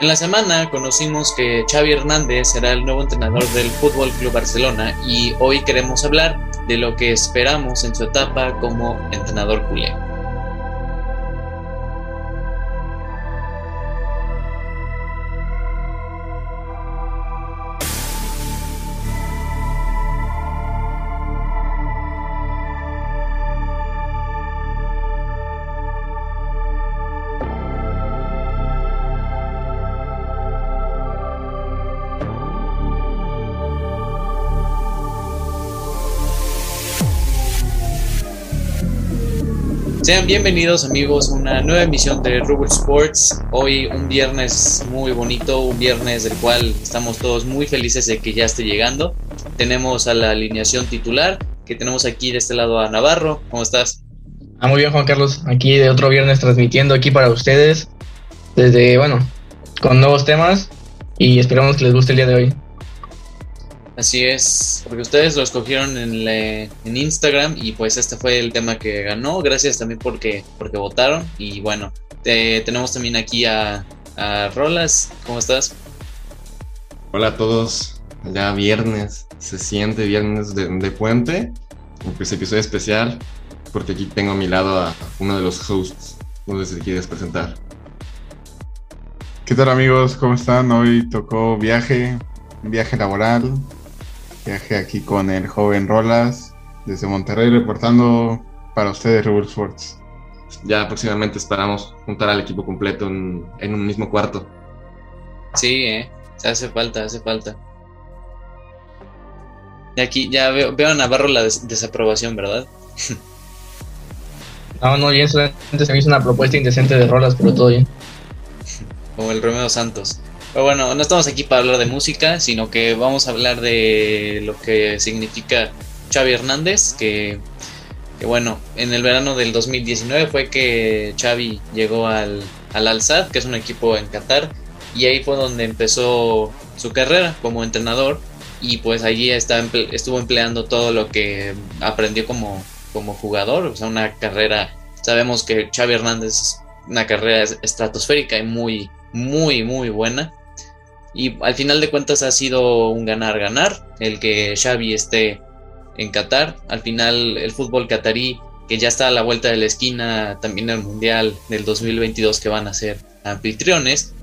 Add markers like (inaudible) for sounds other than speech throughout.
En la semana conocimos que Xavi Hernández será el nuevo entrenador del Fútbol Club Barcelona y hoy queremos hablar de lo que esperamos en su etapa como entrenador culé. Sean bienvenidos amigos a una nueva emisión de Rubber Sports. Hoy un viernes muy bonito, un viernes del cual estamos todos muy felices de que ya esté llegando. Tenemos a la alineación titular, que tenemos aquí de este lado a Navarro. ¿Cómo estás? Ah, muy bien Juan Carlos, aquí de otro viernes transmitiendo aquí para ustedes, desde, bueno, con nuevos temas y esperamos que les guste el día de hoy. Así es, porque ustedes lo escogieron en, en, Instagram y pues este fue el tema que ganó. Gracias también porque, porque votaron. Y bueno, tenemos también aquí a, a, Rolas. ¿Cómo estás? Hola a todos. Ya viernes, se siente viernes de, de puente. Pues episodio especial porque aquí tengo a mi lado a uno de los hosts. No sé si quieres presentar. ¿Qué tal amigos? ¿Cómo están? Hoy tocó viaje, viaje laboral, Viaje aquí con el joven Rolas desde Monterrey reportando para ustedes Rubber Sports. Ya próximamente esperamos juntar al equipo completo en, un mismo cuarto. Sí, eh, hace falta, hace falta. Y aquí ya veo, veo a Navarro la desaprobación, ¿verdad? (laughs) no, no, bien, solamente se me hizo una propuesta indecente de Rolas, pero todo bien. Como el Romeo Santos. Pero bueno, no estamos aquí para hablar de música, sino que vamos a hablar de lo que significa Xavi Hernández, que, bueno, en el verano del 2019 fue que Xavi llegó al, al Al-Sad, que es un equipo en Qatar, y ahí fue donde empezó su carrera como entrenador, y pues allí está, estuvo empleando todo lo que aprendió como, como jugador, o sea, una carrera, sabemos que Xavi Hernández es una carrera estratosférica y muy, muy, muy buena. Y al final de cuentas ha sido un ganar-ganar el que Xavi esté en Qatar. Al final el fútbol catarí, que ya está a la vuelta de la esquina, también el Mundial del 2022 que van a ser anfitriones,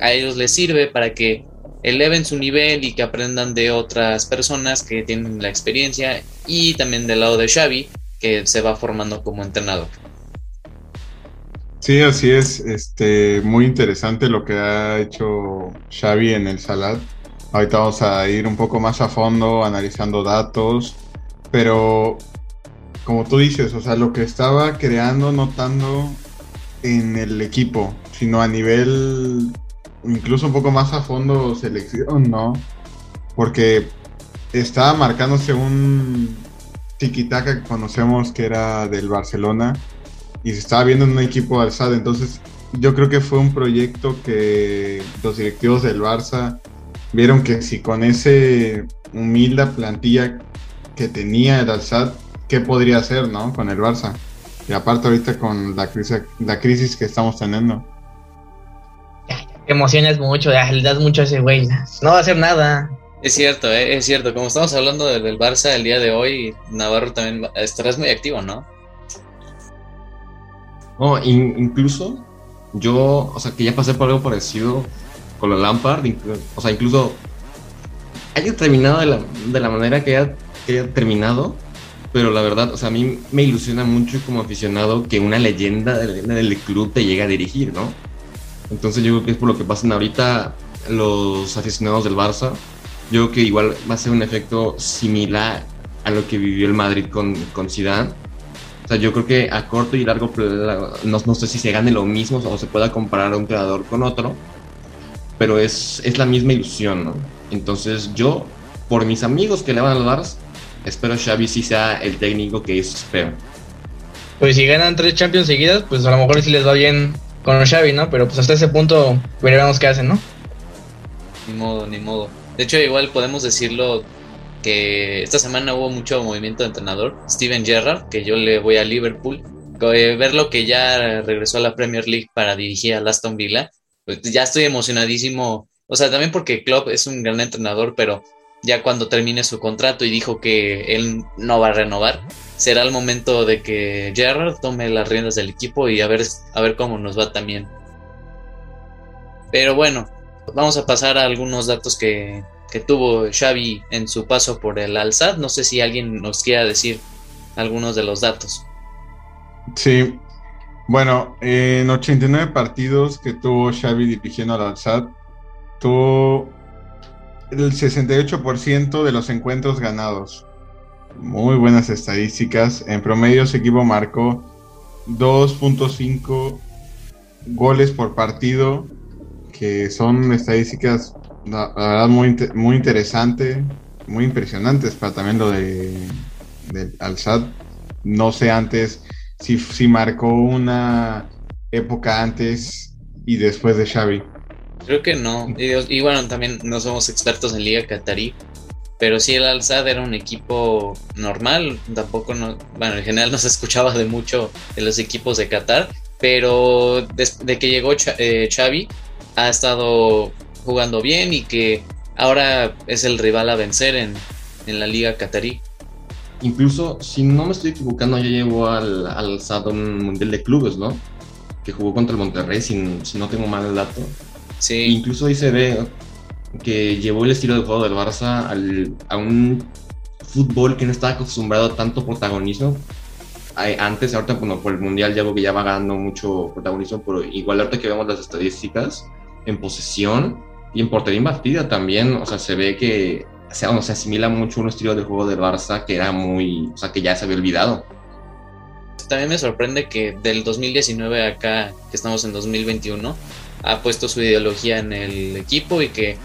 a ellos les sirve para que eleven su nivel y que aprendan de otras personas que tienen la experiencia y también del lado de Xavi, que se va formando como entrenador. Sí, así es. Este, muy interesante lo que ha hecho Xavi en el Salat. Ahorita vamos a ir un poco más a fondo analizando datos, pero como tú dices, o sea, lo que estaba creando, notando en el equipo, sino a nivel incluso un poco más a fondo selección, ¿no? Porque estaba marcándose un tiquitaca que conocemos que era del Barcelona y se estaba viendo en un equipo alzado. Entonces, yo creo que fue un proyecto que los directivos del Barça vieron que si con ese humilde plantilla que tenía el Alzad, ¿qué podría hacer, no? Con el Barça. Y aparte ahorita con la crisis, la crisis que estamos teniendo. Te emocionas mucho, le das mucho a ese güey. No va a hacer nada. Es cierto, eh, es cierto. Como estamos hablando del Barça el día de hoy, Navarro también estarás muy activo, ¿no? No, incluso yo, o sea, que ya pasé por algo parecido con la Lampard, o sea, incluso haya terminado de la, de la manera que haya, terminado, pero la verdad, o sea, a mí me ilusiona mucho como aficionado que una leyenda del, del club te llegue a dirigir, ¿no? Entonces yo creo que es por lo que pasan ahorita los aficionados del Barça. Yo creo que igual va a ser un efecto similar a lo que vivió el Madrid con, con Zidane sea, yo creo que a corto y largo plazo, no, sé si se gane lo mismo o se pueda comparar a un creador con otro, pero es, es la misma ilusión, ¿no? Entonces yo, por mis amigos que le van a dar, espero Xavi sí sea el técnico que ellos esperan. Pues si ganan tres Champions seguidas, pues a lo mejor sí les va bien con Xavi, ¿no? Pero pues hasta ese punto veremos qué hacen, ¿no? Ni modo, ni modo. De hecho, igual podemos decirlo que esta semana hubo mucho movimiento de entrenador. Steven Gerrard, que yo le voy a Liverpool. Eh, verlo que ya regresó a la Premier League para dirigir a Aston Villa, pues, ya estoy emocionadísimo. O sea, también porque Klopp es un gran entrenador, pero ya cuando termine su contrato y dijo que él no va a renovar, será el momento de que Gerrard tome las riendas del equipo y a ver, a ver cómo nos va también. Pero bueno, vamos a pasar a algunos datos que, que tuvo Xavi en su paso por el Alzad. No sé si alguien nos quiera decir algunos de los datos. Sí, bueno, en 89 partidos que tuvo Xavi dirigiendo al Alzad, tuvo el 68% de los encuentros ganados. Muy buenas estadísticas. En promedio, su equipo marcó 2.5 goles por partido, que son estadísticas, la, verdad, muy, muy interesantes, muy impresionantes para también lo de del Alzad. No sé antes si, si marcó una época antes y después de Xavi. Creo que no. Y, bueno, también no somos expertos en Liga Qatarí. Pero sí, el Al-Sad era un equipo normal. Tampoco, no, bueno, en general no se escuchaba de mucho de los equipos de Qatar. Pero desde que llegó eh, Xavi, ha estado jugando bien y que ahora es el rival a vencer en, en la Liga Qatarí. Incluso, si no me estoy equivocando, ya llevó al, al un Mundial de Clubes, ¿no? Que jugó contra el Monterrey, si, si no tengo mal el dato. Sí. Incluso ahí se ve que llevó el estilo de juego del Barça a un fútbol que no estaba acostumbrado a tanto protagonismo. Antes, ahorita, bueno, por el Mundial ya veo que ya va ganando mucho protagonismo, pero igual ahorita que vemos las estadísticas en posesión y en portería invertida también, o sea, se ve que se, se asimila mucho un estilo de juego del Barça que era muy, o sea, que ya se había olvidado. También me sorprende que del 2019 acá, que estamos en 2021, ha puesto su ideología en el equipo y que,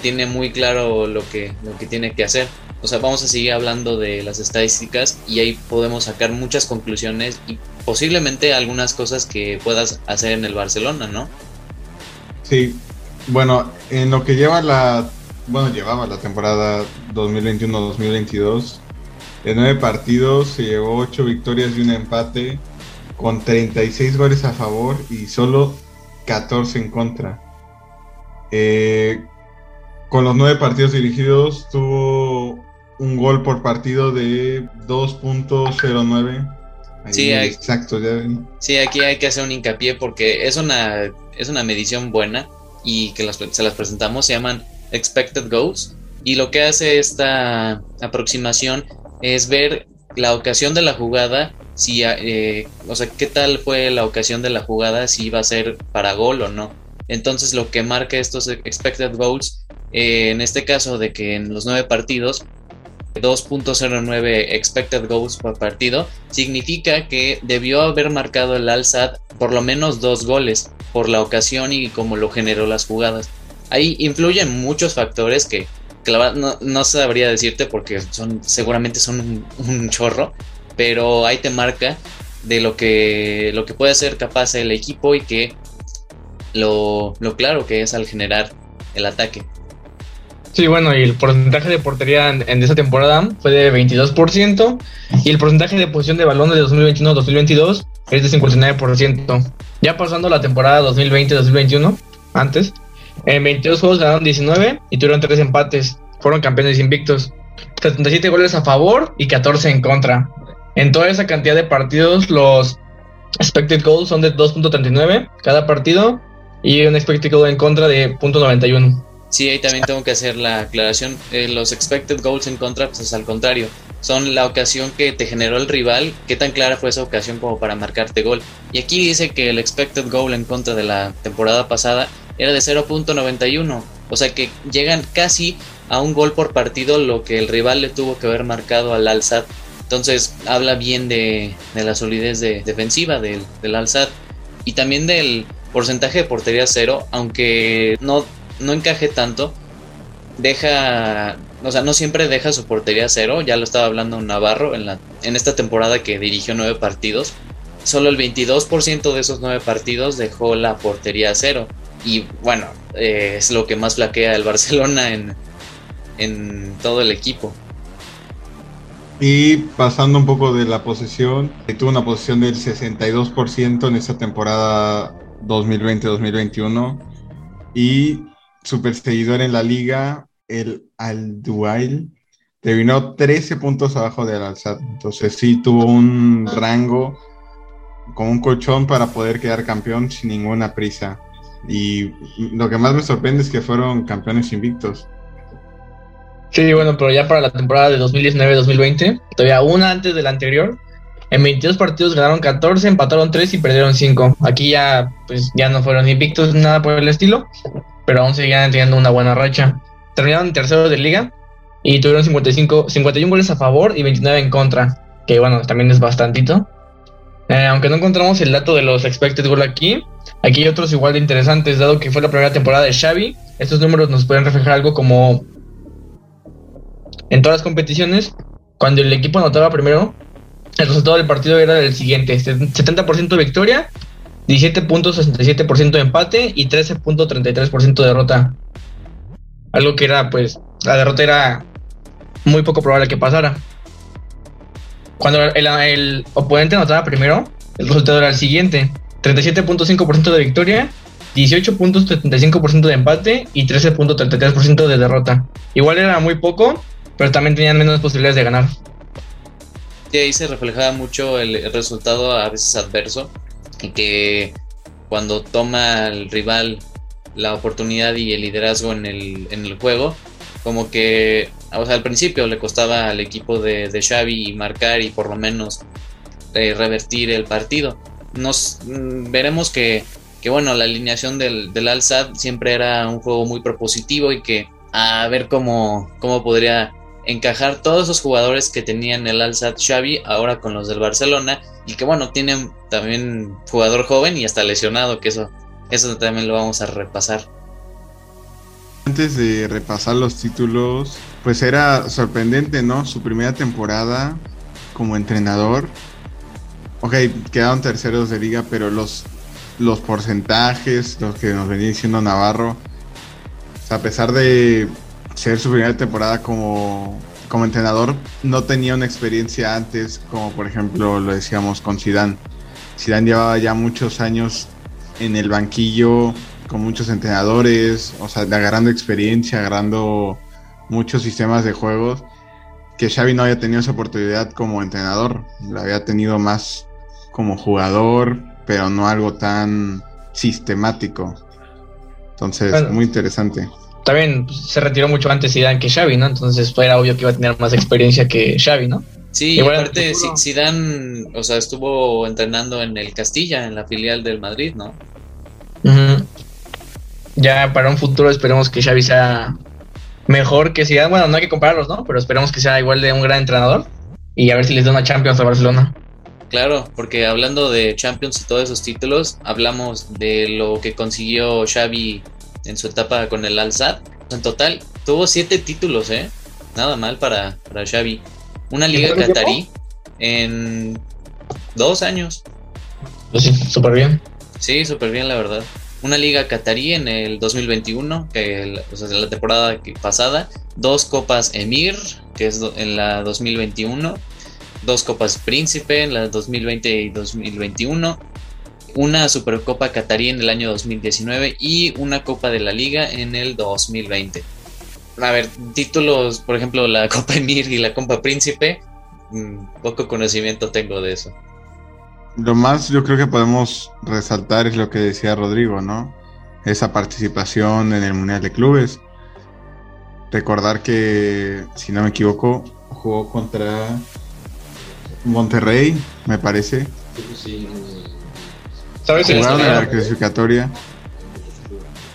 tiene muy claro lo que, lo que tiene que hacer. O sea, vamos a seguir hablando de las estadísticas y ahí podemos sacar muchas conclusiones y posiblemente algunas cosas que puedas hacer en el Barcelona, ¿no? Sí, bueno, en lo que lleva la, bueno, llevaba la temporada 2021-2022, de nueve partidos se llevó ocho victorias y un empate con 36 goles a favor y solo 14 en contra. Eh, con los nueve partidos dirigidos tuvo un gol por partido de 2.09. Sí, exacto. Sí, aquí hay que hacer un hincapié porque es una, es una medición buena y que se las presentamos. Se llaman expected goals y lo que hace esta aproximación es ver la ocasión de la jugada si, eh, o sea, qué tal fue la ocasión de la jugada, si iba a ser para gol o no. Entonces lo que marca estos expected goals, eh, en este caso de que en los nueve partidos, 2.09 expected goals por partido, significa que debió haber marcado el Al-Sad por lo menos dos goles por la ocasión y como lo generó las jugadas. Ahí influyen muchos factores que, no, no, sabría decirte porque son seguramente son un chorro, pero ahí te marca de lo que, lo que puede ser capaz el equipo y que lo, claro que es al generar el ataque. Sí, bueno, y el porcentaje de portería en, esa temporada fue de 22% y el porcentaje de posición de balón de 2021-2022 es de 59%. Ya pasando la temporada 2020-2021, antes, en 22 juegos ganaron 19 y tuvieron 3 empates. Fueron campeones invictos. 77 goles a favor y 14 en contra. En toda esa cantidad de partidos, los expected goals son de 2.39 cada partido y un expected goal en contra de .91. Sí, ahí también tengo que hacer la aclaración. Eh, los expected goals en contra, pues es al contrario. Son la ocasión que te generó el rival, qué tan clara fue esa ocasión como para marcarte gol. Y aquí dice que el expected goal en contra de la temporada pasada era de 0.91. O sea que llegan casi a un gol por partido lo que el rival le tuvo que haber marcado al Alzat entonces habla bien de, la solidez defensiva del, del Al-Sad y también del porcentaje de portería cero, aunque no, no encaje tanto, deja, o sea, no siempre deja su portería cero, ya lo estaba hablando Navarro en, la, en esta temporada que dirigió nueve partidos, solo el 22% de esos nueve partidos dejó la portería cero y bueno, eh, es lo que más flaquea el (laughs) Barcelona en, en todo el equipo. Y pasando un poco de la posesión, tuvo una posesión del 62% en esta temporada 2020-2021 y su perseguidor en la liga, el Al-Duail, terminó 13 puntos abajo del Al-Sad. Entonces sí tuvo un rango con un colchón para poder quedar campeón sin ninguna prisa. Y lo que más me sorprende es que fueron campeones invictos. Sí, bueno, pero ya para la temporada de 2019-2020, todavía una antes de la anterior, en 22 partidos ganaron 14, empataron 3 y perdieron 5. Aquí ya, pues, ya no fueron invictos, nada por el estilo, pero aún seguían teniendo una buena racha. Terminaron en tercero de liga y tuvieron 55, 51 goles a favor y 29 en contra, que bueno, también es bastantito. Eh, aunque no encontramos el dato de los expected goal aquí, aquí hay otros igual de interesantes, dado que fue la primera temporada de Xavi. Estos números nos pueden reflejar algo como en todas las competiciones, cuando el equipo anotaba primero, el resultado del partido era el siguiente: 70% de victoria, 17.67% de empate y 13.33% de derrota. Algo que era, pues, la derrota era muy poco probable que pasara. Cuando el, oponente anotaba primero, el resultado era el siguiente: 37.5% de victoria, 18.75% de empate y 13.33% de derrota. Igual era muy poco, pero también tenían menos posibilidades de ganar. Y ahí se reflejaba mucho el, resultado a veces adverso, en que cuando toma el rival la oportunidad y el liderazgo en el, en el juego, como que o sea, al principio le costaba al equipo de, de Xavi marcar y por lo menos eh, revertir el partido. Nos mm, veremos que, que, bueno, la alineación del, del Al-Sad siempre era un juego muy propositivo y que a ver cómo, cómo podría encajar todos esos jugadores que tenían el Al-Sad Xavi ahora con los del Barcelona y que bueno, tienen también jugador joven y hasta lesionado, que eso, eso también lo vamos a repasar. Antes de repasar los títulos, pues era sorprendente, ¿no? Su primera temporada como entrenador. Ok, quedaron terceros de liga, pero los, los porcentajes, los que nos venía diciendo Navarro, a pesar de ser su primera temporada como, como entrenador, no tenía una experiencia antes, como por ejemplo lo decíamos con Zidane. Zidane llevaba ya muchos años en el banquillo con muchos entrenadores, o sea, agarrando experiencia, agarrando muchos sistemas de juegos, que Xavi no había tenido esa oportunidad como entrenador, la había tenido más como jugador, pero no algo tan sistemático. Entonces, muy interesante también pues, se retiró mucho antes Zidane que Xavi, ¿no? Entonces era obvio que iba a tener más experiencia que Xavi, ¿no? Sí, Igual, aparte Zidane, o sea, estuvo entrenando en el Castilla, en la filial del Madrid, ¿no? Ya para un futuro esperemos que Xavi sea mejor que Zidane. Bueno, no hay que compararlos, ¿no? Pero esperemos que sea igual de un gran entrenador y a ver si les da una Champions a Barcelona. Claro, porque hablando de Champions y todos esos títulos, hablamos de lo que consiguió Xavi en su etapa con el Al-Sad. En total, tuvo siete títulos, ¿eh? Nada mal para, para Xavi. Una liga catarí en dos años. Pues sí, súper bien. Sí, súper bien, la verdad. Una liga catarí en el 2021, que o sea, la temporada pasada. Dos copas Emir, que es en la 2021. Dos copas Príncipe en la 2020 y 2021 una Supercopa Qatarí en el año 2019 y una Copa de la Liga en el 2020. A ver, títulos, por ejemplo, la (laughs) Copa Emir y la Copa Príncipe, mm, poco conocimiento tengo de eso. Lo más yo creo que podemos resaltar es lo que decía Rodrigo, ¿no? Esa participación en el Mundial de Clubes. Recordar que, si no me equivoco, jugó contra Monterrey, me parece. Sí, ¿Sabes? Jugaron en la clasificatoria.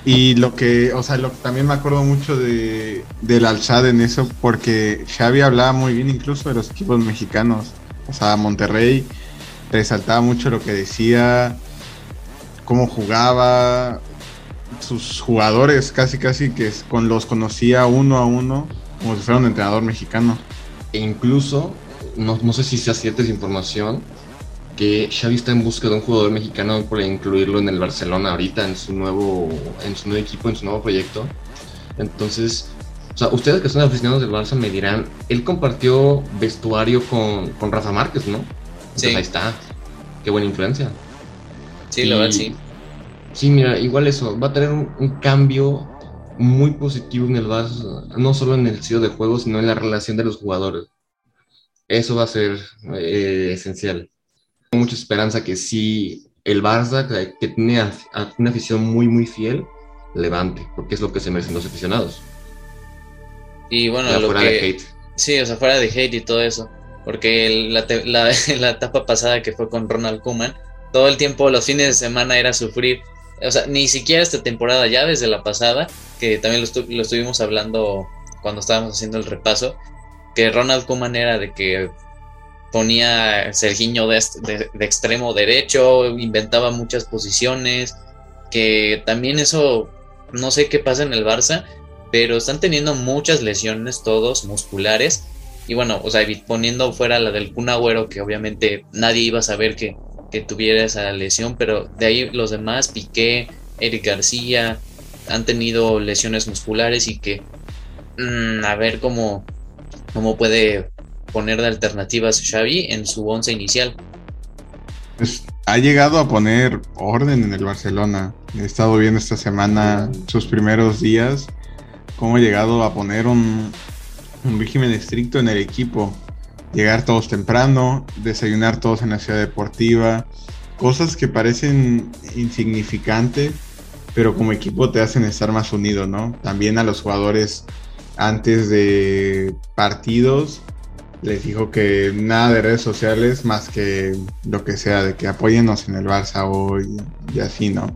Y lo que, o sea, lo también me acuerdo mucho de, del Alzad en eso, porque Xavi hablaba muy bien incluso de los equipos mexicanos. O sea, Monterrey resaltaba mucho lo que decía, cómo jugaba, sus jugadores casi casi que con los conocía uno a uno, como si fuera un entrenador mexicano. E incluso, no, no sé si sea cierta esa información, que Xavi está en busca de un jugador mexicano para incluirlo en el Barcelona ahorita, en su nuevo, en su nuevo equipo, en su nuevo proyecto. Entonces, o sea, ustedes que son aficionados del Barça me dirán, él compartió vestuario con, con Rafa Márquez, ¿no? Entonces ahí está. Qué buena influencia. Sí, lo verdad, sí. Sí, mira, igual eso, va a tener un, cambio muy positivo en el Barça, no solo en el estilo de juego, sino en la relación de los jugadores. Eso va a ser eh, esencial. Mucha esperanza que sí, el Barça, que, tiene una afición muy, muy fiel, levante, porque es lo que se merecen los aficionados. Y bueno, lo que... Sí, o sea, fuera de hate y todo eso. Porque la, la, (laughs) la etapa pasada que fue con Ronald Koeman, todo el tiempo, los fines de semana era sufrir. O sea, ni siquiera esta temporada, ya desde la pasada, que también lo, estuvimos hablando cuando estábamos haciendo el repaso, que Ronald Koeman era de que ponía Sergiño de, de, extremo derecho, inventaba muchas posiciones, que también eso, no sé qué pasa en el Barça, pero están teniendo muchas lesiones todos musculares. Y bueno, o sea, poniendo fuera la del Kun que obviamente nadie iba a saber que, tuviera esa lesión, pero de ahí los demás, Piqué, Eric García, han tenido lesiones musculares y que mm, a ver cómo, cómo puede poner de alternativas Xavi en su once inicial. Pues, ha llegado a poner orden en el Barcelona. He estado viendo esta semana sus primeros días cómo ha llegado a poner un, régimen estricto en el equipo. Llegar todos temprano, desayunar todos en la ciudad deportiva, cosas que parecen insignificantes, pero como equipo te hacen estar más unido, ¿no? También a los jugadores antes de partidos les dijo que nada de redes sociales más que lo que sea, de que apóyennos en el Barça hoy y así, ¿no?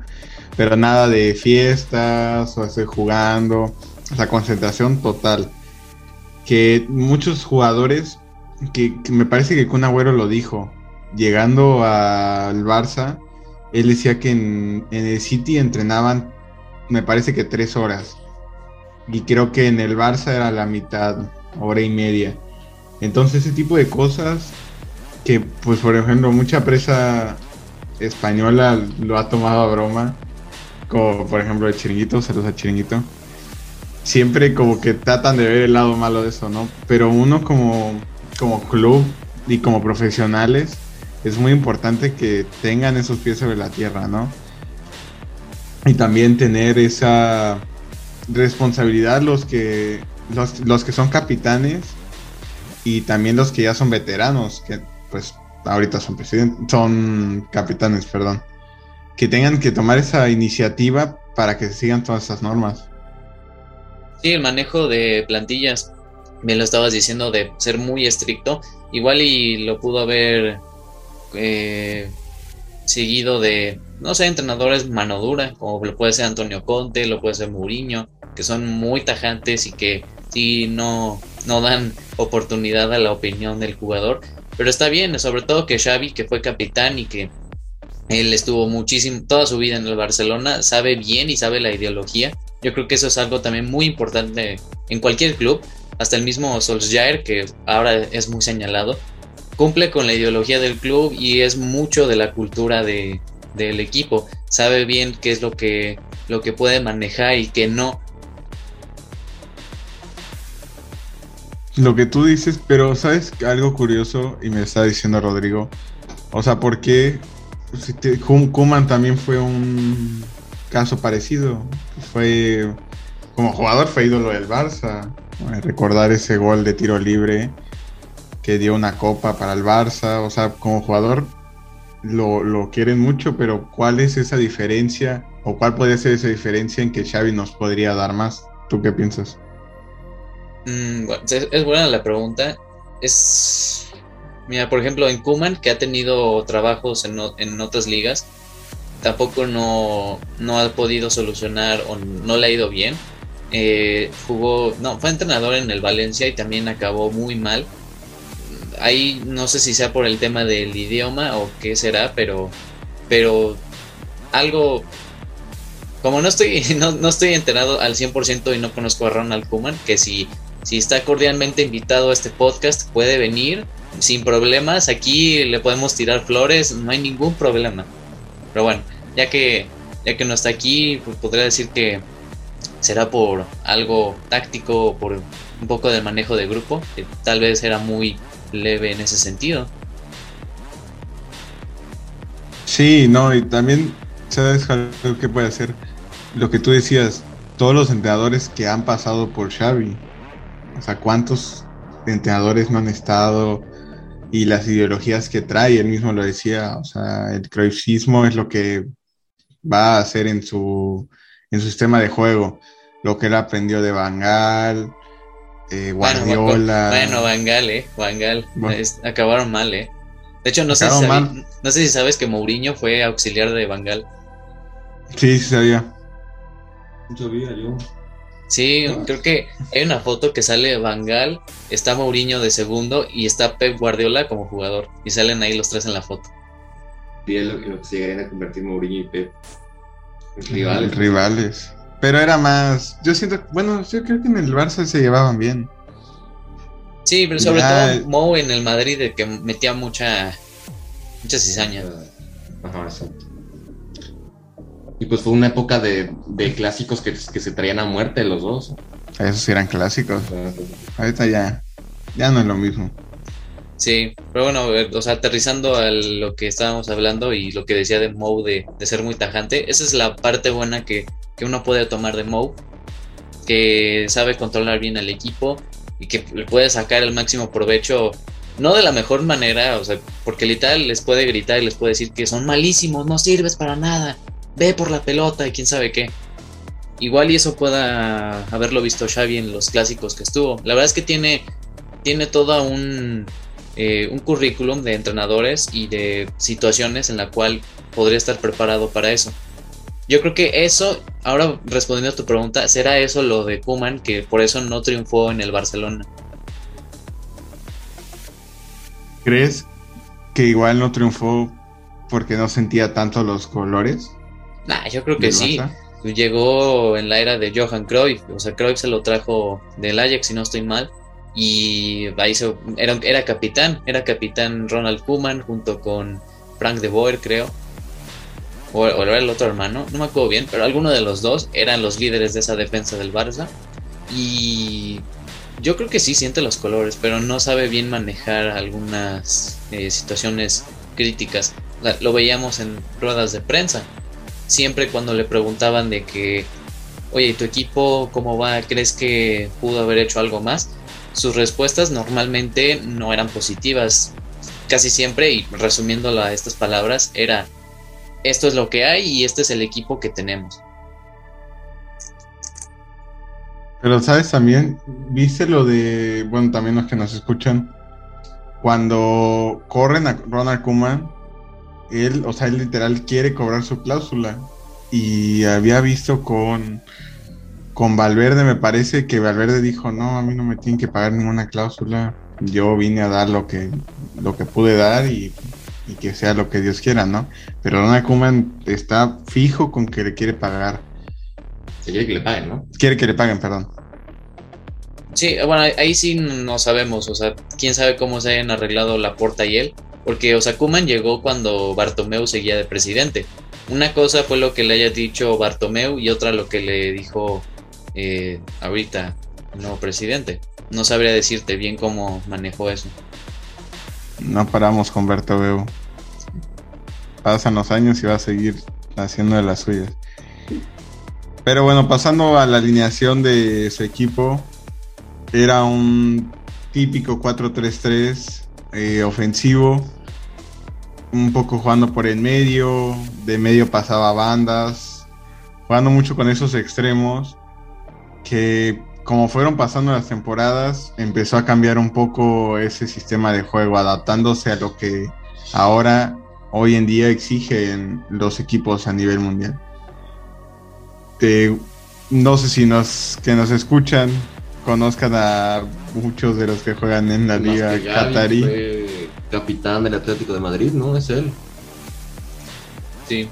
Pero nada de fiestas o estoy jugando la concentración total. Que muchos jugadores, que, me parece que Kun Agüero lo dijo, llegando al Barça, él decía que en, el City entrenaban, me parece que tres horas. Y creo que en el Barça era la mitad, hora y media. Entonces ese tipo de cosas que, pues por ejemplo, mucha presa española lo ha tomado a broma. Como por ejemplo el chiringuito, saludos a chiringuito siempre como que tratan de ver el lado malo de eso, ¿no? Pero uno como, como club y como profesionales es muy importante que tengan esos pies sobre la tierra, ¿no? Y también tener esa responsabilidad los que los, los que son capitanes y también los que ya son veteranos, que pues ahorita son presidentes, son capitanes, perdón, que tengan que tomar esa iniciativa para que sigan todas esas normas. Sí, el manejo de plantillas, me lo estabas diciendo, de ser muy estricto. Igual y lo pudo haber eh, seguido de, no sé, entrenadores mano dura, como lo puede ser Antonio Conte, lo puede ser Mourinho, que son muy tajantes y que sí no, no dan oportunidad a la opinión del jugador. Pero está bien, sobre todo que Xavi, que fue capitán y que él estuvo muchísimo, toda su vida en el Barcelona, sabe bien y sabe la ideología yo creo que eso es algo también muy importante en cualquier club, hasta el mismo Solskjaer, que ahora es muy señalado, cumple con la ideología del club y es mucho de la cultura de, del equipo. Sabe bien qué es lo que, lo que puede manejar y qué no. Lo que tú dices, pero sabes algo curioso y me está diciendo Rodrigo. O sea, ¿por qué si Kuman también fue un caso parecido. Fue como jugador fue ídolo del Barça. Recordar ese gol de tiro libre que dio una copa para el Barça. O sea, como jugador lo, lo quieren mucho, pero ¿cuál es esa diferencia? ¿O cuál podría ser esa diferencia en que Xavi nos podría dar más? ¿Tú qué piensas? Mm, es, buena la pregunta. Es. Mira, por ejemplo, en Kuman, que ha tenido trabajos en, en otras ligas, tampoco no, no ha podido solucionar o no le ha ido bien. Eh, jugó, no, fue entrenador en el Valencia y también acabó muy mal. Ahí no sé si sea por el tema del idioma o qué será, pero, pero algo, como no estoy, (laughs) no, no estoy enterado al 100% y no conozco a Ronald Koeman, que si, si está cordialmente invitado a este podcast puede venir sin problemas, aquí le podemos tirar flores, no hay ningún problema. Pero bueno, ya que, ya que no está aquí, pues podría decir que será por algo táctico, por un poco de manejo de grupo, que tal vez era muy leve en ese sentido. Sí, no, y también ¿sabes que puede hacer? Lo que tú decías, todos los entrenadores que han pasado por Xavi. O sea, ¿cuántos entrenadores no han estado? Y las ideologías que trae, él mismo lo decía, o sea, el cruyffismo es lo que va a hacer en su, en su sistema de juego. Lo que él aprendió de Bangal, eh, Guardiola. Bueno, Bangal, eh. Bangal. acabaron mal, eh. De hecho, no sé, si no sé si sabes que Mourinho fue auxiliar de Bangal. Sí, sí sabía. No sabía yo. Sí, creo que hay una foto que sale Bangal, está Mourinho de segundo y está Pep Guardiola como jugador. Y salen ahí los tres en la foto. Y es lo, que se llegarían a convertir Mourinho y Pep. Rivales. Rivales. Pero era más. Yo siento. Bueno, yo creo que en el Barça se llevaban bien. Sí, pero sobre todo Mou en el Madrid, de que metía mucha. Mucha cizaña. Ajá, exacto. Y pues fue una época de, clásicos que, se traían a muerte los dos. Esos eran clásicos. Ahorita ya. Ya no es lo mismo. Sí, pero bueno, o sea, aterrizando a lo que estábamos hablando y lo que decía de Mou de, de ser muy tajante, esa es la parte buena que, que uno puede tomar de Mou, que sabe controlar bien al equipo y que le puede sacar el máximo provecho, no de la mejor manera, o sea, porque literal les puede gritar y les puede decir que son malísimos, no sirves para nada, ve por la pelota y quién sabe qué. Igual y eso pueda haberlo visto Xavi en los clásicos que estuvo. La verdad es que tiene, tiene todo un, eh, un currículum de entrenadores y de situaciones en la cual podría estar preparado para eso. Yo creo que eso, ahora respondiendo a tu pregunta, ¿será eso lo de Kuman que por eso no triunfó en el Barcelona? ¿Crees que igual no triunfó porque no sentía tanto los colores? Nah, yo creo que sí. Llegó en la era de Johan Cruyff, o sea, Cruyff se lo trajo del Ajax, si no estoy mal, y ahí se, era, era capitán, era capitán Ronald Koeman junto con Frank de Boer, creo, o, era el otro hermano, no me acuerdo bien, pero alguno de los dos eran los líderes de esa defensa del Barça. Y yo creo que sí siente los colores, pero no sabe bien manejar algunas eh, situaciones críticas. lo veíamos en ruedas de prensa. Siempre cuando le preguntaban de que, oye, ¿tu equipo cómo va? ¿Crees que pudo haber hecho algo más? Sus respuestas normalmente no eran positivas. Casi siempre, y resumiéndolo a estas palabras, era esto es lo que hay y este es el equipo que tenemos. Pero sabes también, viste lo de, bueno, también los que nos escuchan, cuando corren a Ronald Koeman, él, o sea, él literal quiere cobrar su cláusula. Y había visto con, con Valverde, me parece que Valverde dijo, no, a mí no me tienen que pagar ninguna cláusula. Yo vine a dar lo que, lo que pude dar y y que sea lo que Dios quiera, ¿no? Pero Ronald Koeman está fijo con que le quiere pagar. Se quiere que le paguen, ¿no? Quiere que le paguen, perdón. Sí, bueno, ahí sí no sabemos, o sea, quién sabe cómo se hayan arreglado la porta y él, porque, o sea, Koeman llegó cuando Bartomeu seguía de presidente. Una cosa fue lo que le haya dicho Bartomeu y otra lo que le dijo eh, ahorita el nuevo presidente. No sabría decirte bien cómo manejó eso. No paramos con Bertobeu. Pasan los años y va a seguir haciendo de las suyas. Pero bueno, pasando a la alineación de su equipo, era un típico 4-3-3 eh, ofensivo, un poco jugando por el medio, de medio pasaba bandas, jugando mucho con esos extremos que como fueron pasando las temporadas, empezó a cambiar un poco ese sistema de juego, adaptándose a lo que ahora, hoy en día, exigen los equipos a nivel mundial. no sé si nos que nos escuchan conozcan a muchos de los que juegan en la liga Qatarí. capitán del Atlético de Madrid, ¿no? Es él. Sí.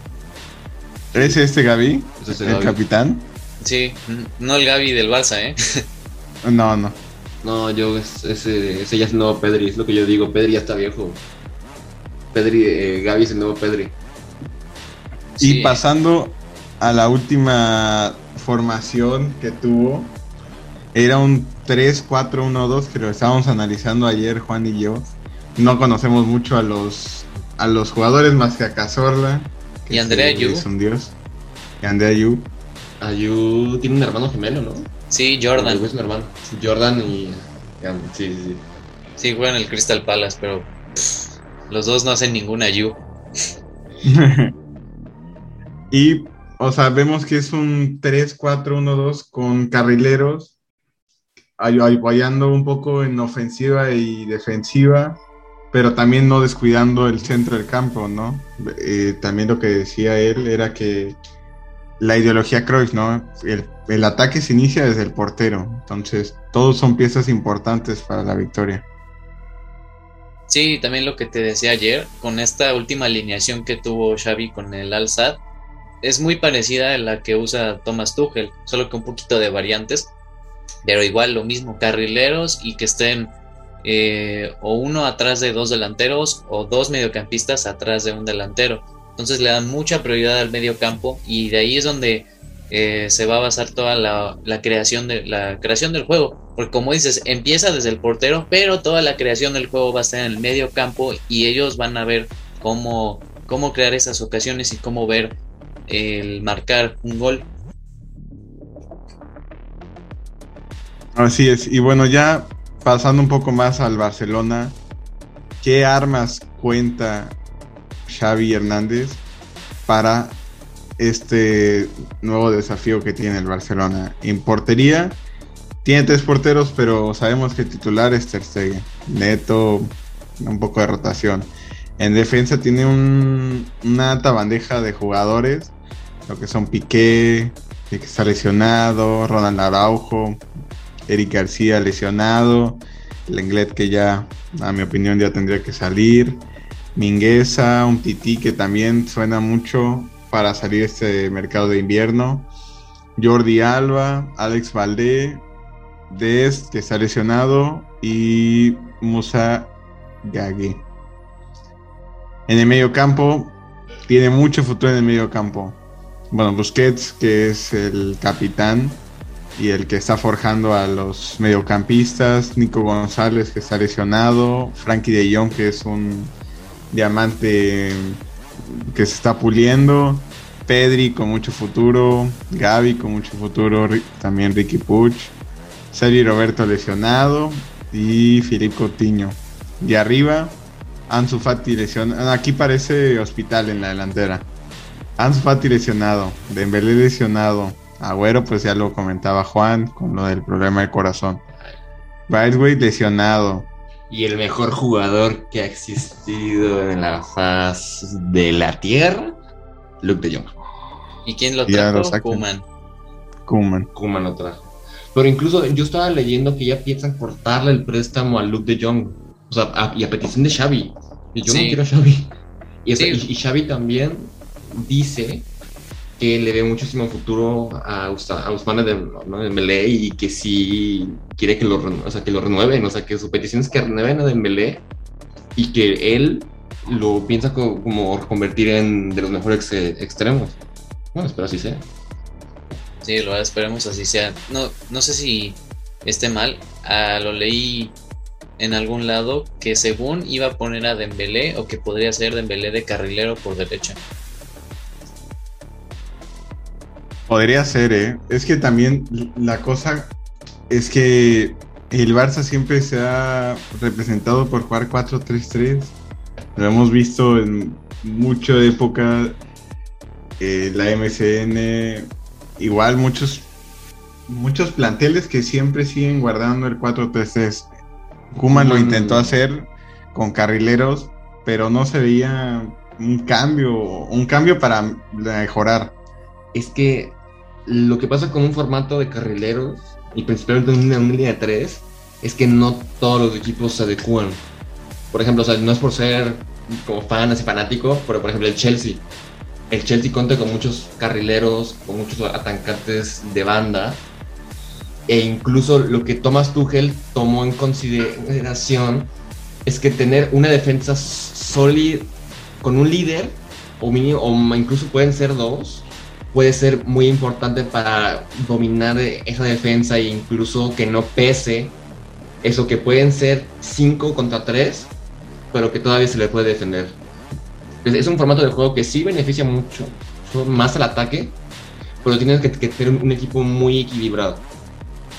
¿Es este Gaby? ¿Es el capitán? Sí, no el Gaby del Barça, ¿eh? (laughs) no, no. No, yo, ese, ese ya es el nuevo Pedri, es lo que yo digo, Pedri ya está viejo. Pedri, eh, Gaby es el nuevo Pedri. Y pasando a la última formación que tuvo, era un 3-4-1-2 que lo estábamos analizando ayer Juan y yo. No conocemos mucho a los, a los jugadores más que a Cazorla, Y Andrea Ayu. Es un dios. Y Andrea Ayu. Ayu tiene un hermano gemelo, ¿no? Sí, Jordan. Ayu es un hermano. Jordan y. Sí, sí, sí. Sí, juegan el Crystal Palace, pero pff, los dos no hacen ninguna Ayu. (laughs) y, o sea, vemos que es un 3-4-1-2 con carrileros apoyando un poco en ofensiva y defensiva, pero también no descuidando el centro del campo, ¿no? Eh, también lo que decía él era que la ideología Cruyff, ¿no? El, el, ataque se inicia desde el portero, entonces todos son piezas importantes para la victoria. Sí, también lo que te decía ayer, con esta última alineación que tuvo Xavi con el Al-Sad, es muy parecida a la que usa Thomas Tuchel, solo que un poquito de variantes, pero igual lo mismo, carrileros y que estén eh, o uno atrás de dos delanteros o dos mediocampistas atrás de un delantero. Entonces le dan mucha prioridad al medio campo y de ahí es donde eh, se va a basar toda la, creación de, la creación del juego. Porque como dices, empieza desde el portero, pero toda la creación del juego va a estar en el medio campo y ellos van a ver cómo, cómo crear esas ocasiones y cómo ver el marcar un gol. Así es, y bueno, ya pasando un poco más al Barcelona, ¿qué armas cuenta Xavi Hernández para este nuevo desafío que tiene el Barcelona. En portería tiene tres porteros, pero sabemos que el titular es Ter. Neto, un poco de rotación. En defensa tiene una alta bandeja de jugadores, lo que son Piqué, que está lesionado, Ronald Araujo, Eric García lesionado, Lenglet que ya, a mi opinión, ya tendría que salir. Mingueza, un Titi que también suena mucho para salir este mercado de invierno. Jordi Alba, Alex Valdé, Dest, que está lesionado, y Musa Gagui. En el medio campo, tiene mucho futuro en el medio campo. Bueno, Busquets, que es el capitán y el que está forjando a los mediocampistas. Nico González, que está lesionado. Frankie de Jong, que es un diamante que se está puliendo. Pedri con mucho futuro. Gaby con mucho futuro. También Ricky Puch. Sergio Roberto lesionado. Y Filipe Coutinho. Y arriba, Ansu Fati lesionado. Aquí parece hospital en la delantera. Ansu Fati lesionado. Dembélé lesionado. Agüero, pues ya lo comentaba Juan con lo del problema de corazón. Braithwaite lesionado y el mejor jugador que ha existido en la faz de la Tierra, Luke de Jong. ¿Y quién lo trajo? Kuman. Kuman. Kuman lo trajo. Pero incluso yo estaba leyendo que ya piensan cortarle el préstamo a Luke de Jong. O sea, y a petición de Xavi. Y yo no quiero a Xavi. Y, y Xavi también dice que le ve muchísimo futuro a, a Usman de, Dembélé y que sí quiere que lo, o sea, que lo renueven, o sea, que su petición es que renueven a Dembélé y que él lo piensa como, convertir en de los mejores extremos. Bueno, espero así sea. Sí, lo esperemos así sea. No, no sé si esté mal. Ah, lo leí en algún lado que según iba a poner a Dembélé o que podría ser Dembélé de carrilero por derecha. Podría ser, ¿eh? Es que también la cosa es que el Barça siempre se ha representado por jugar 4-3-3. Lo hemos visto en mucha época. Eh, la MCN, igual muchos muchos planteles que siempre siguen guardando el 4-3-3. Kuman lo intentó hacer con carrileros, pero no se veía un cambio, un cambio para mejorar. Es que lo que pasa con un formato de carrileros, y principalmente en una, línea de tres, es que no todos los equipos se adecúan. Por ejemplo, o sea, no es por ser como fan, así fanático, pero por ejemplo el Chelsea. El Chelsea cuenta con muchos carrileros, con muchos atacantes de banda, e incluso lo que Thomas Tuchel tomó en consideración es que tener una defensa sólida con un líder, o incluso pueden ser dos, puede ser muy importante para dominar esa defensa e incluso que no pese eso que pueden ser 5 contra 3, pero que todavía se le puede defender. Es un formato de juego que sí beneficia mucho, más al ataque, pero tienes que, tener un equipo muy equilibrado.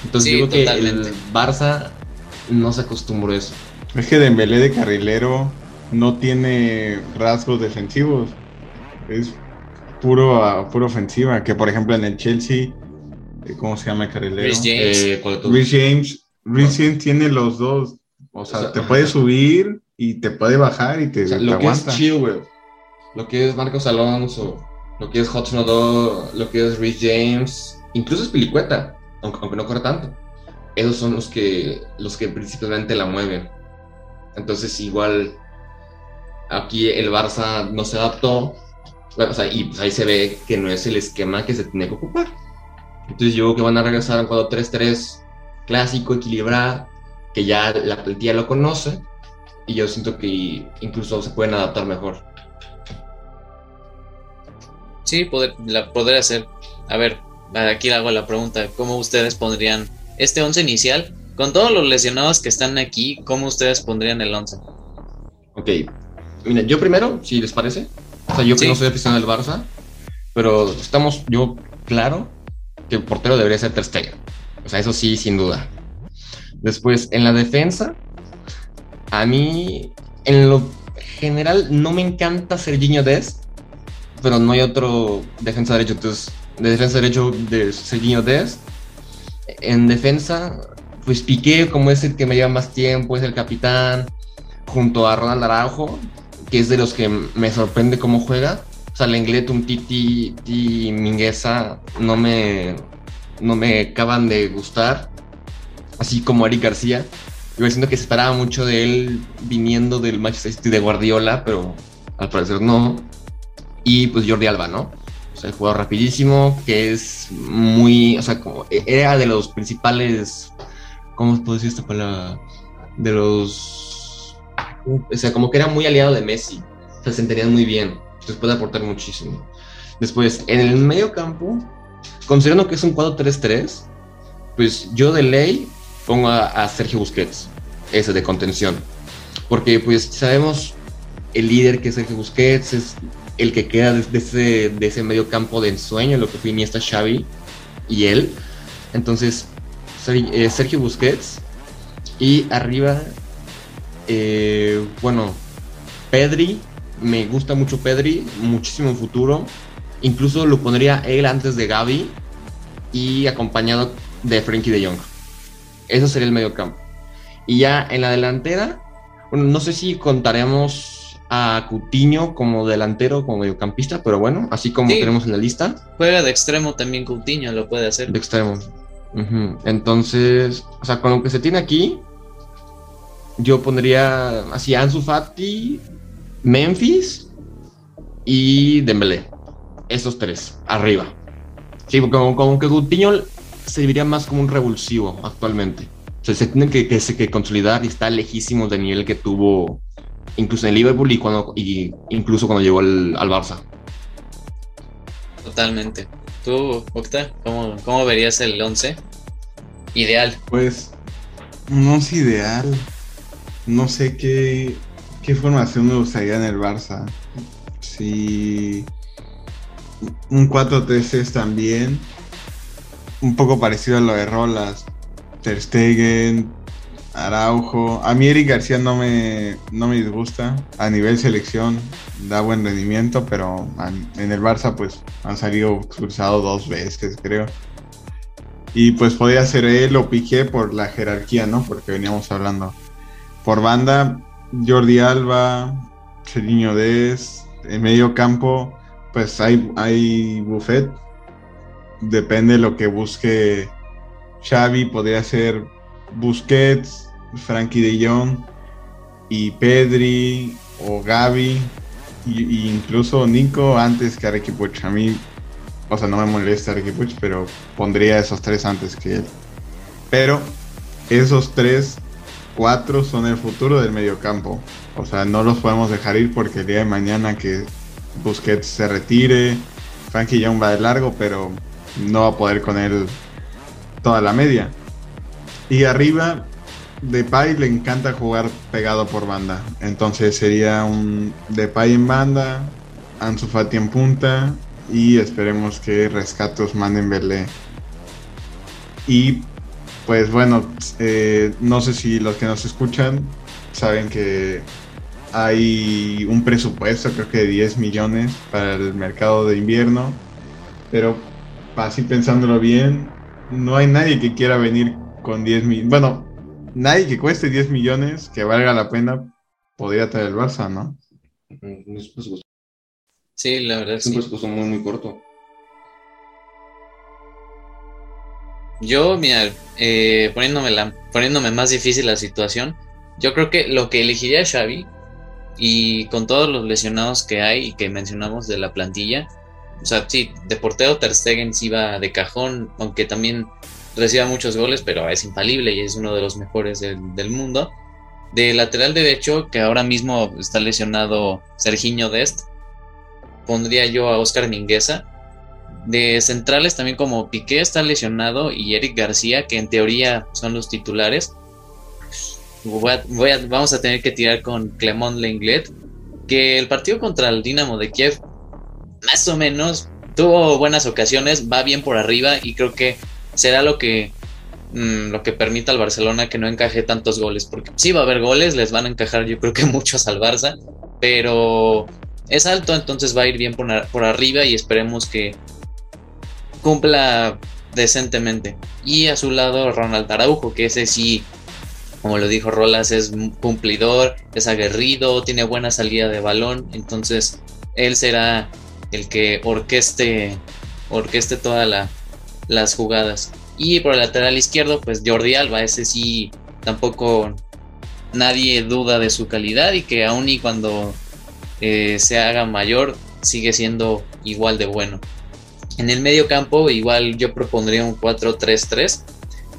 Entonces digo que el Barça no se acostumbró a eso. Es que Dembélé de carrilero no tiene rasgos defensivos. Es puro, puro ofensiva. Que por ejemplo en el Chelsea, eh, ¿cómo se llama el carrilero? Rhys James. Eh, James. James tiene los dos. O sea, te puede subir y te puede bajar y te, lo que Es Chilwell, lo que es Marcos Alonso, lo que es Hudson lo que es Rhys James, incluso es Pilicueta, aunque, aunque no corre tanto. Esos son los que, los que principalmente la mueven. Entonces igual aquí el Barça no se adaptó y pues ahí se ve que no es el esquema que se tiene que ocupar. Entonces yo creo que van a regresar a un 4-3-3 clásico, equilibrado, que ya la plantilla lo conoce y yo siento que incluso se pueden adaptar mejor. Sí, poder, la, podría ser. A ver, aquí hago la pregunta, ¿cómo ustedes pondrían este 11 inicial? Con todos los lesionados que están aquí, ¿cómo ustedes pondrían el 11? Ok, Mira, yo primero, si les parece, o sea, yo que no soy aficionado del Barça, pero estamos, yo, claro, que el portero debería ser Ter Stegen. O sea, eso sí, sin duda. Después, en la defensa, a mí, en lo general, no me encanta Serginho Dest, pero no hay otro defensa derecho. Entonces, de defensa derecho de Serginho Dest. En defensa, pues Piqué, como es el que me lleva más tiempo, es el capitán, junto a Ronald Araujo, que es de los que me sorprende cómo juega. O sea, Lenglet, un Titi, Mingueza no me, no me acaban de gustar. Así como Eric García. Yo siento que se esperaba mucho de él viniendo del Manchester City de Guardiola, pero al parecer no. Y pues Jordi Alba, ¿no? O sea, el jugador rapidísimo, que es muy, o sea, como, era de los principales, ¿cómo se puede decir esta palabra? De los o sea, como que era muy aliado de Messi. se sentirían muy bien. Entonces puede aportar muchísimo. Después, en el medio campo, considerando que es un 4-3-3, pues yo de ley pongo a, Sergio Busquets, ese de contención. Porque pues sabemos el líder que es Sergio Busquets, es el que queda de, ese, de ese medio campo de ensueño, lo que fue Iniesta Xavi y él. Entonces, eh, Sergio Busquets. Y arriba eh, bueno, Pedri, me gusta mucho Pedri, muchísimo futuro. Incluso lo pondría él antes de Gaby y acompañado de Frankie de Jong. Eso sería el medio campo. Y ya en la delantera, bueno, no sé si contaremos a Coutinho como delantero, como mediocampista, pero bueno, así como tenemos en la lista. Juega de extremo también Coutinho, lo puede hacer. De extremo. Entonces, o sea, con lo que se tiene aquí, yo pondría así Ansu Fati, Memphis y Dembélé. Esos tres, arriba. Sí, como, como que Coutinho serviría más como un revulsivo actualmente. O sea, se tiene que, que, consolidar y está lejísimo del nivel que tuvo incluso en Liverpool y, cuando, y incluso cuando llegó al, Barça. Totalmente. ¿Tú, Octa, cómo, cómo verías el 11? Ideal. Pues no es ideal no sé qué, qué formación me gustaría en el Barça. Si un 4-3-3 también, un poco parecido a lo de Rolas, Ter Stegen, Araujo. A mí Eric García no me, no me disgusta. A nivel selección da buen rendimiento, pero en el Barça pues han salido expulsado dos veces, creo. Y pues podría ser él o Piqué por la jerarquía, ¿no? Porque veníamos hablando. Por banda, Jordi Alba, Cheriño Des, en medio campo, pues hay, hay Buffet. Depende de lo que busque Xavi, podría ser Busquets, Frankie de Jong y Pedri o Gaby, y, incluso Nico antes que Areki A mí, o sea, no me molesta Areki pero pondría esos tres antes que él. Pero esos tres cuatro son el futuro del mediocampo. O sea, no los podemos dejar ir porque el día de mañana que Busquets se retire, Frankie Young va de largo, pero no va a poder con él toda la media. Y arriba, Depay le encanta jugar pegado por banda. Entonces sería un Depay en banda, Ansu Fati en punta y esperemos que Rescatos manden Belé. Y pues bueno, eh, no sé si los que nos escuchan saben que hay un presupuesto, creo que de 10 millones para el mercado de invierno, pero así pensándolo bien, no hay nadie que quiera venir con 10 millones. Bueno, nadie que cueste 10 millones, que valga la pena, podría traer el Barça, ¿no? Sí, la verdad es un presupuesto muy, muy corto. Yo, mira, eh, poniéndome, la, poniéndome más difícil la situación, yo creo que lo que elegiría Xavi, y con todos los lesionados que hay y que mencionamos de la plantilla, o sea, sí, de portero Ter Stegen sí va de cajón, aunque también reciba muchos goles, pero es infalible y es uno de los mejores del, del mundo. De lateral derecho, que ahora mismo está lesionado Serginho Dest, pondría yo a Oscar Mingueza, de centrales también como Piqué está lesionado y Eric García, que en teoría son los titulares. vamos a tener que tirar con Clement Lenglet, que el partido contra el Dinamo de Kiev, más o menos, tuvo buenas ocasiones, va bien por arriba y creo que será lo que, mm, lo que permita al Barcelona que no encaje tantos goles, porque sí va a haber goles, les van a encajar yo creo que (laughs) muchos al Barça, pero es alto, entonces va a ir bien por, por arriba y esperemos que cumpla decentemente. Y a su lado Ronald Araujo, que ese sí, como lo dijo Rolas, es cumplidor, es aguerrido, tiene buena salida de balón, entonces él será el que orqueste, orqueste todas las jugadas. Y por el lateral izquierdo, pues Jordi Alba, ese sí tampoco nadie duda de su calidad y que aún y cuando eh, se haga mayor sigue siendo igual de bueno. En el medio campo, igual yo propondría un 4-3-3.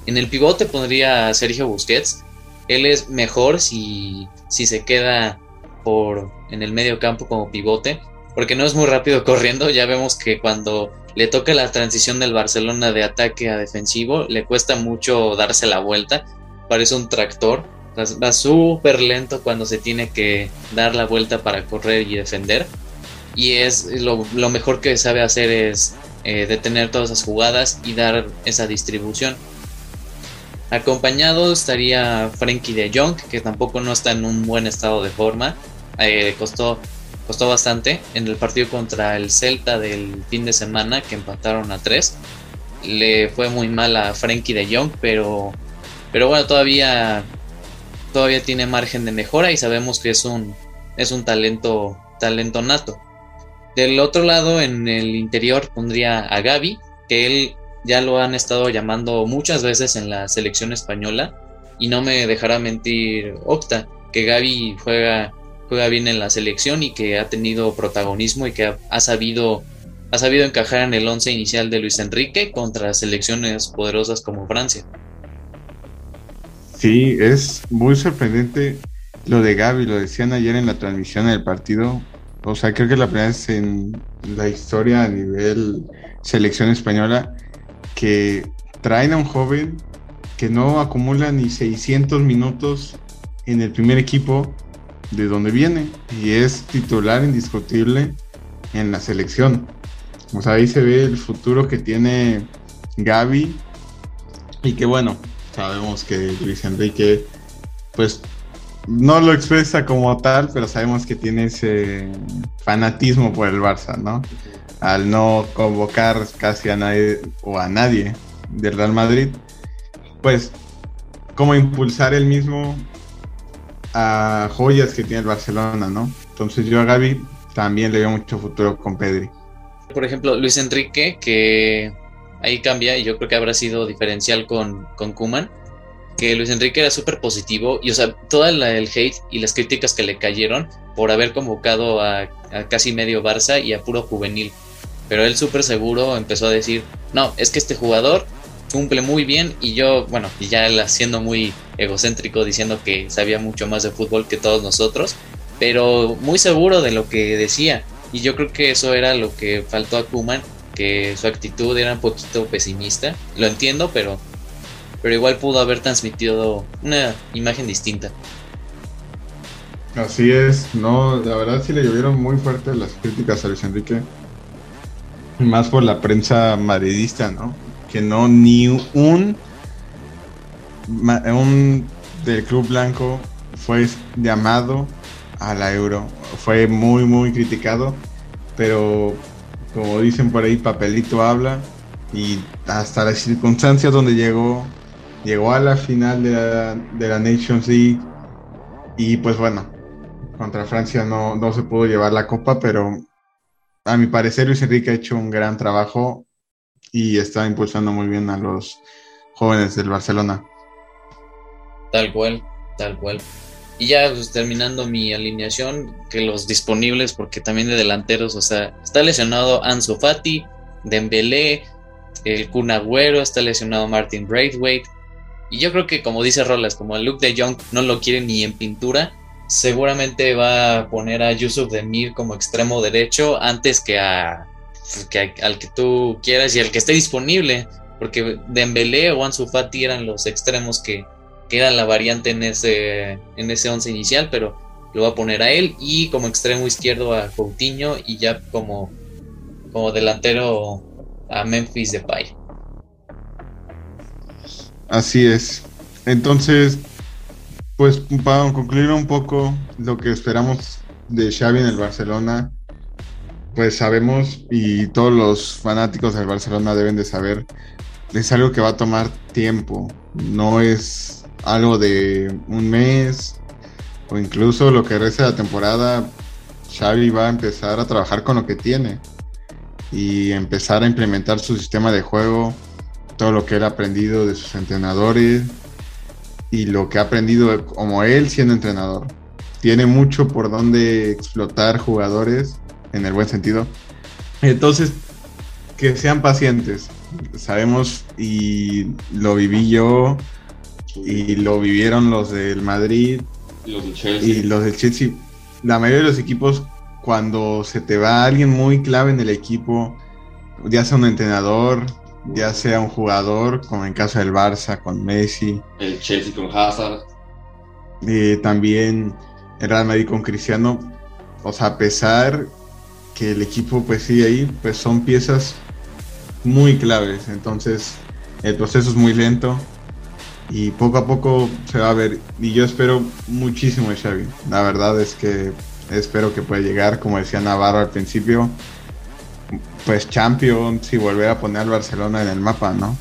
En el pivote pondría a Sergio Busquets. Él es mejor si, si se queda por en el medio campo como pivote, porque no es muy rápido (laughs) corriendo. Ya vemos que cuando le toca la transición del Barcelona de ataque a defensivo, le cuesta mucho darse la vuelta. Parece un tractor. Va súper lento cuando se tiene que dar la vuelta para correr y defender. Y es lo, lo mejor que sabe hacer es eh, detener todas esas jugadas y dar esa distribución. Acompañado estaría Frankie de Jong, que tampoco no está en un buen estado de forma. Eh, costó, costó bastante en el partido contra el Celta del fin de semana, que empataron a 3. Le fue muy mal a Frankie de Jong, pero, pero bueno, todavía, todavía tiene margen de mejora y sabemos que es un, es un talento, talento nato. Del otro lado, en el interior, pondría a Gaby, que él ya lo han estado llamando muchas veces en la selección española. Y no me dejará mentir Octa, que Gaby juega, juega bien en la selección y que ha tenido protagonismo y que ha, sabido, ha sabido encajar en el once inicial de Luis Enrique contra selecciones poderosas como Francia. Sí, es muy sorprendente lo de Gaby, lo decían ayer en la transmisión del partido, o sea, creo que la primera vez en la historia a nivel selección española que traen a un joven que no acumula ni 600 minutos en el primer equipo de donde viene y es titular indiscutible en la selección. O sea, ahí se ve el futuro que tiene Gaby y que bueno, sabemos que Luis Enrique pues no lo expresa como tal, pero sabemos que tiene ese fanatismo por el Barça, ¿no? Al no convocar casi a nadie o a nadie del Real Madrid, pues como impulsar el mismo a joyas que tiene el Barcelona, ¿no? Entonces yo a Gaby también le veo mucho futuro con Pedri. Por ejemplo, Luis Enrique, que ahí cambia y yo creo que habrá sido diferencial con, con Kuman que Luis Enrique era súper positivo y, o sea, todo el hate y las críticas que le cayeron por haber convocado a, casi medio Barça y a puro juvenil. Pero él súper seguro empezó a decir, no, es que este jugador cumple muy bien y yo, bueno, y ya él siendo muy egocéntrico diciendo que sabía mucho más de fútbol que todos nosotros, pero muy seguro de lo que decía. Y yo creo que eso era lo que faltó a Kuman, que su actitud era un poquito pesimista. Lo entiendo, pero pero igual pudo haber transmitido una imagen distinta. Así es, no, la verdad sí le llovieron muy fuerte las críticas a Luis Enrique, más por la prensa madridista, ¿no? Que no ni un, un del Club Blanco fue llamado a la Euro, fue muy muy criticado, pero como dicen por ahí, papelito habla y hasta las circunstancias donde llegó, llegó a la final de la, de la Nations League y pues bueno, contra Francia no, no se pudo llevar la copa, pero a mi parecer Luis Enrique ha hecho un gran trabajo y está impulsando muy bien a los jóvenes del Barcelona. Tal cual, tal cual. Y ya pues, terminando mi alineación, que los disponibles, porque también de delanteros, o sea, está lesionado Ansu Fati, Dembélé, el Kun Agüero, está lesionado Martin Braithwaite. Y yo creo que como dice Rolas, como el Luke de Jong no lo quiere ni en pintura, seguramente va a poner a Yusuf Demir como extremo derecho antes que, a, al que tú quieras y al que esté disponible, porque Dembélé o Ansu Fati eran los extremos que, que eran la variante en ese en ese once inicial, pero lo va a poner a él y como extremo izquierdo a Coutinho y ya como como delantero a Memphis Depay. Así es. Entonces, pues para concluir un poco lo que esperamos de Xavi en el Barcelona, pues sabemos y todos los fanáticos del Barcelona deben de saber, es algo que va a tomar tiempo, no es algo de un mes o incluso lo que resta de la temporada, Xavi va a empezar a trabajar con lo que tiene y empezar a implementar su sistema de juego, todo lo que él ha aprendido de sus entrenadores, y lo que ha aprendido como él siendo entrenador. Tiene mucho por donde explotar jugadores, en el buen sentido. Entonces, que sean pacientes. Sabemos y lo viví yo y lo vivieron los del Madrid y los del Chelsea. Y los del Chelsea. La mayoría de los equipos, cuando se te va alguien muy clave en el equipo, ya sea un entrenador, ya sea un jugador, como en caso del Barça con Messi. El Chelsea con Hazard. Eh, también el Real Madrid con Cristiano. O sea, a pesar que el equipo pues sigue ahí, pues son piezas muy claves. Entonces el proceso es muy lento y poco a poco se va a ver. Y yo espero muchísimo de Xavi. La verdad es que espero que pueda llegar, como decía Navarro al principio, pues Champions y volver a poner al Barcelona en el mapa, ¿no?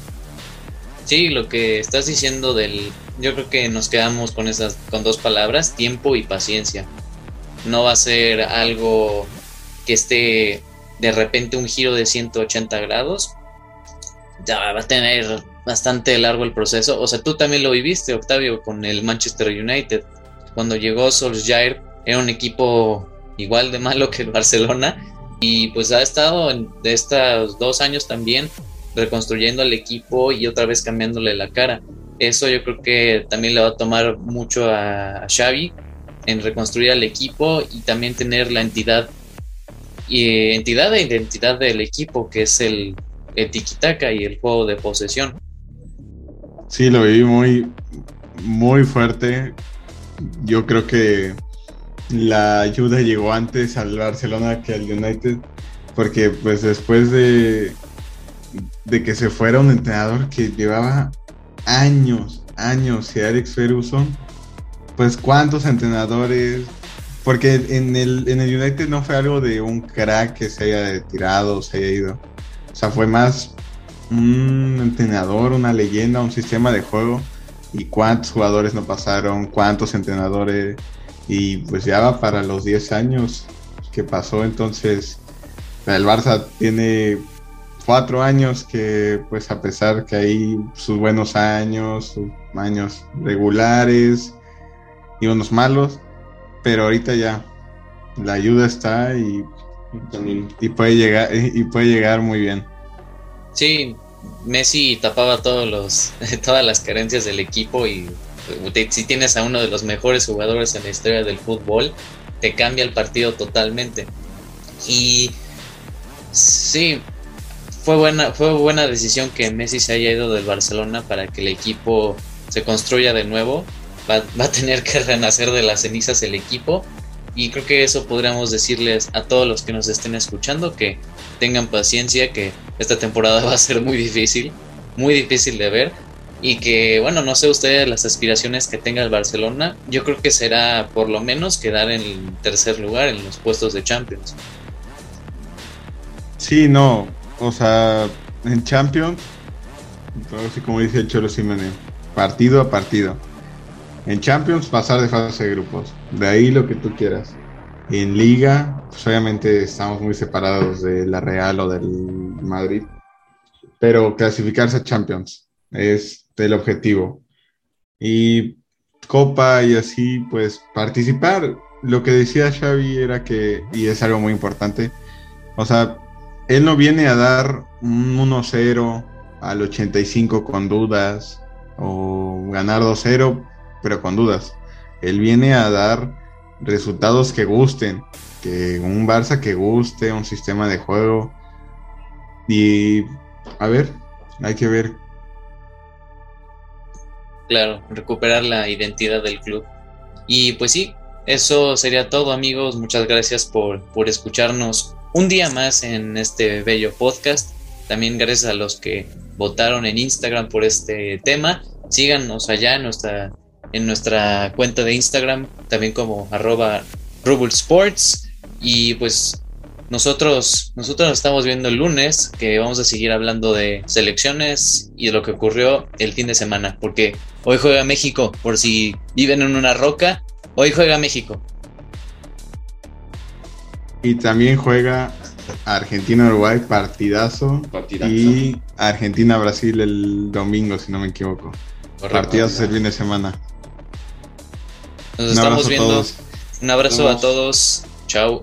Sí, lo que estás diciendo del, yo creo que nos quedamos con esas, con dos palabras, tiempo y paciencia. No va a ser algo que esté de repente un giro de 180 grados. Ya va a tener bastante largo el proceso. O sea, tú también lo viviste, Octavio, con el Manchester United. Cuando llegó Solskjaer, era un equipo igual de malo que el Barcelona y pues ha estado en, de estos dos años también reconstruyendo el equipo y otra vez cambiándole la cara. Eso yo creo que también le va a tomar mucho a, Xavi en reconstruir al equipo y también tener la entidad y entidad e identidad del equipo que es el, el tiki-taka y el juego de posesión. Sí, lo viví muy, muy fuerte. Yo creo que la ayuda llegó antes al Barcelona que al United, porque pues después de, de que se fuera un entrenador que llevaba años, años, y Alex Ferguson, pues cuántos entrenadores, porque en el, en el United no fue algo de un crack que se haya retirado, se haya ido, o sea, fue más un entrenador, una leyenda, un sistema de juego, y cuántos jugadores no pasaron, cuántos entrenadores y pues ya va para los 10 años que pasó, entonces el Barça tiene cuatro años que pues a pesar que hay sus buenos años, sus años regulares y unos malos, pero ahorita ya la ayuda está y, y puede llegar y puede llegar muy bien. Sí, Messi tapaba todos los (laughs) todas las carencias del equipo y si tienes a uno de los mejores jugadores en la historia del fútbol, te cambia el partido totalmente. Y sí, fue buena, fue buena decisión que Messi se haya ido del Barcelona para que el equipo se construya de nuevo. Va, va a tener que renacer de las cenizas el equipo. Y creo que eso podríamos decirles a todos los que nos estén escuchando que tengan paciencia, que esta temporada (laughs) va a ser muy difícil, muy difícil de ver. Y que, bueno, no sé ustedes las aspiraciones que tenga el Barcelona. Yo creo que será por lo menos quedar en tercer lugar en los puestos de Champions. Sí, no, o sea, en Champions, así como dice el Cholo Simeone, partido a partido. En Champions pasar de fase de grupos, de ahí lo que tú quieras. En Liga, pues obviamente estamos muy separados de la Real o del Madrid, pero clasificarse a Champions es el objetivo. Y Copa y así, pues participar. Lo que decía Xavi era que, y es algo muy importante, o sea, él no viene a dar un 1-0 al 85 con dudas o ganar 2-0 pero con dudas. Él viene a dar resultados que gusten, que un Barça que guste, un sistema de juego. Y a ver, hay que ver. Claro, recuperar la identidad del club. Y pues sí, eso sería todo amigos. Muchas gracias por, por escucharnos un día más en este bello podcast. También gracias a los que votaron en Instagram por este tema. Síganos allá en nuestra, en nuestra cuenta de Instagram, también como arroba Sports. Y pues nosotros, nosotros nos estamos viendo el lunes, que vamos a seguir hablando de selecciones y de lo que ocurrió el fin de semana, porque hoy juega México, por si viven en una roca, hoy juega México. Y también juega Argentina-Uruguay, partidazo, Y Argentina-Brasil el domingo, si no me equivoco. Partidazo el fin de semana. Nos estamos viendo. Un abrazo a todos. Chao.